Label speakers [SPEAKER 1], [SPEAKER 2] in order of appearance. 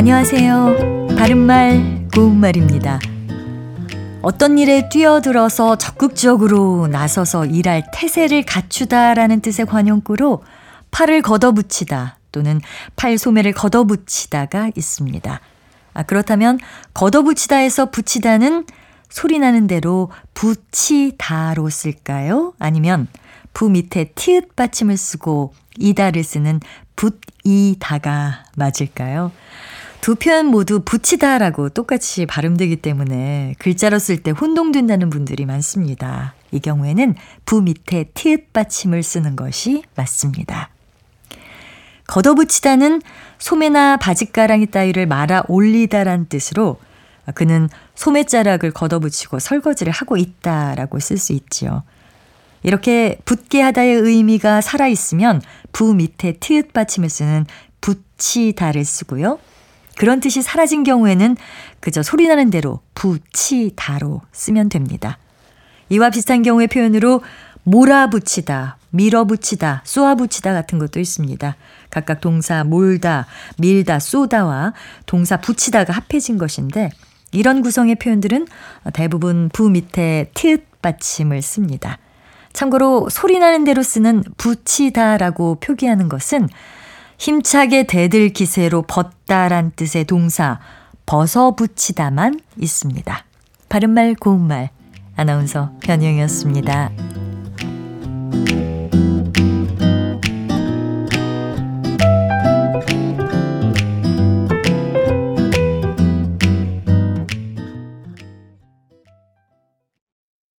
[SPEAKER 1] 안녕하세요. 바른말, 고운말입니다. 어떤 일에 뛰어들어서 적극적으로 나서서 일할 태세를 갖추다라는 뜻의 관용구로 팔을 걷어붙이다 또는 팔 소매를 걷어붙이다가 있습니다. 아, 그렇다면 걷어붙이다에서 붙이다는 소리 나는 대로 붙이다로 쓸까요? 아니면 부 밑에 티읕 받침을 쓰고 이다를 쓰는 붙이다가 맞을까요? 두 표현 모두 붙이다라고 똑같이 발음되기 때문에 글자로 쓸 때 혼동된다는 분들이 많습니다. 이 경우에는 부 밑에 티읕 받침을 쓰는 것이 맞습니다. 걷어붙이다는 소매나 바짓가랑이 따위를 말아 올리다란 뜻으로 그는 소매자락을 걷어붙이고 설거지를 하고 있다라고 쓸 수 있지요. 이렇게 붙게 하다의 의미가 살아있으면 부 밑에 티읕 받침을 쓰는 붙이다를 쓰고요. 그런 뜻이 사라진 경우에는 그저 소리나는 대로 붙이다로 쓰면 됩니다. 이와 비슷한 경우의 표현으로 몰아붙이다, 밀어붙이다, 쏘아붙이다 같은 것도 있습니다. 각각 동사 몰다, 밀다, 쏘다와 동사 붙이다가 합해진 것인데 이런 구성의 표현들은 대부분 부 밑에 티읕 받침을 씁니다. 참고로 소리 나는 대로 쓰는 붙이다라고 표기하는 것은 힘차게 대들 기세로 벗다란 뜻의 동사 벗어붙이다만 있습니다. 바른말 고운말 아나운서 변희영이었습니다.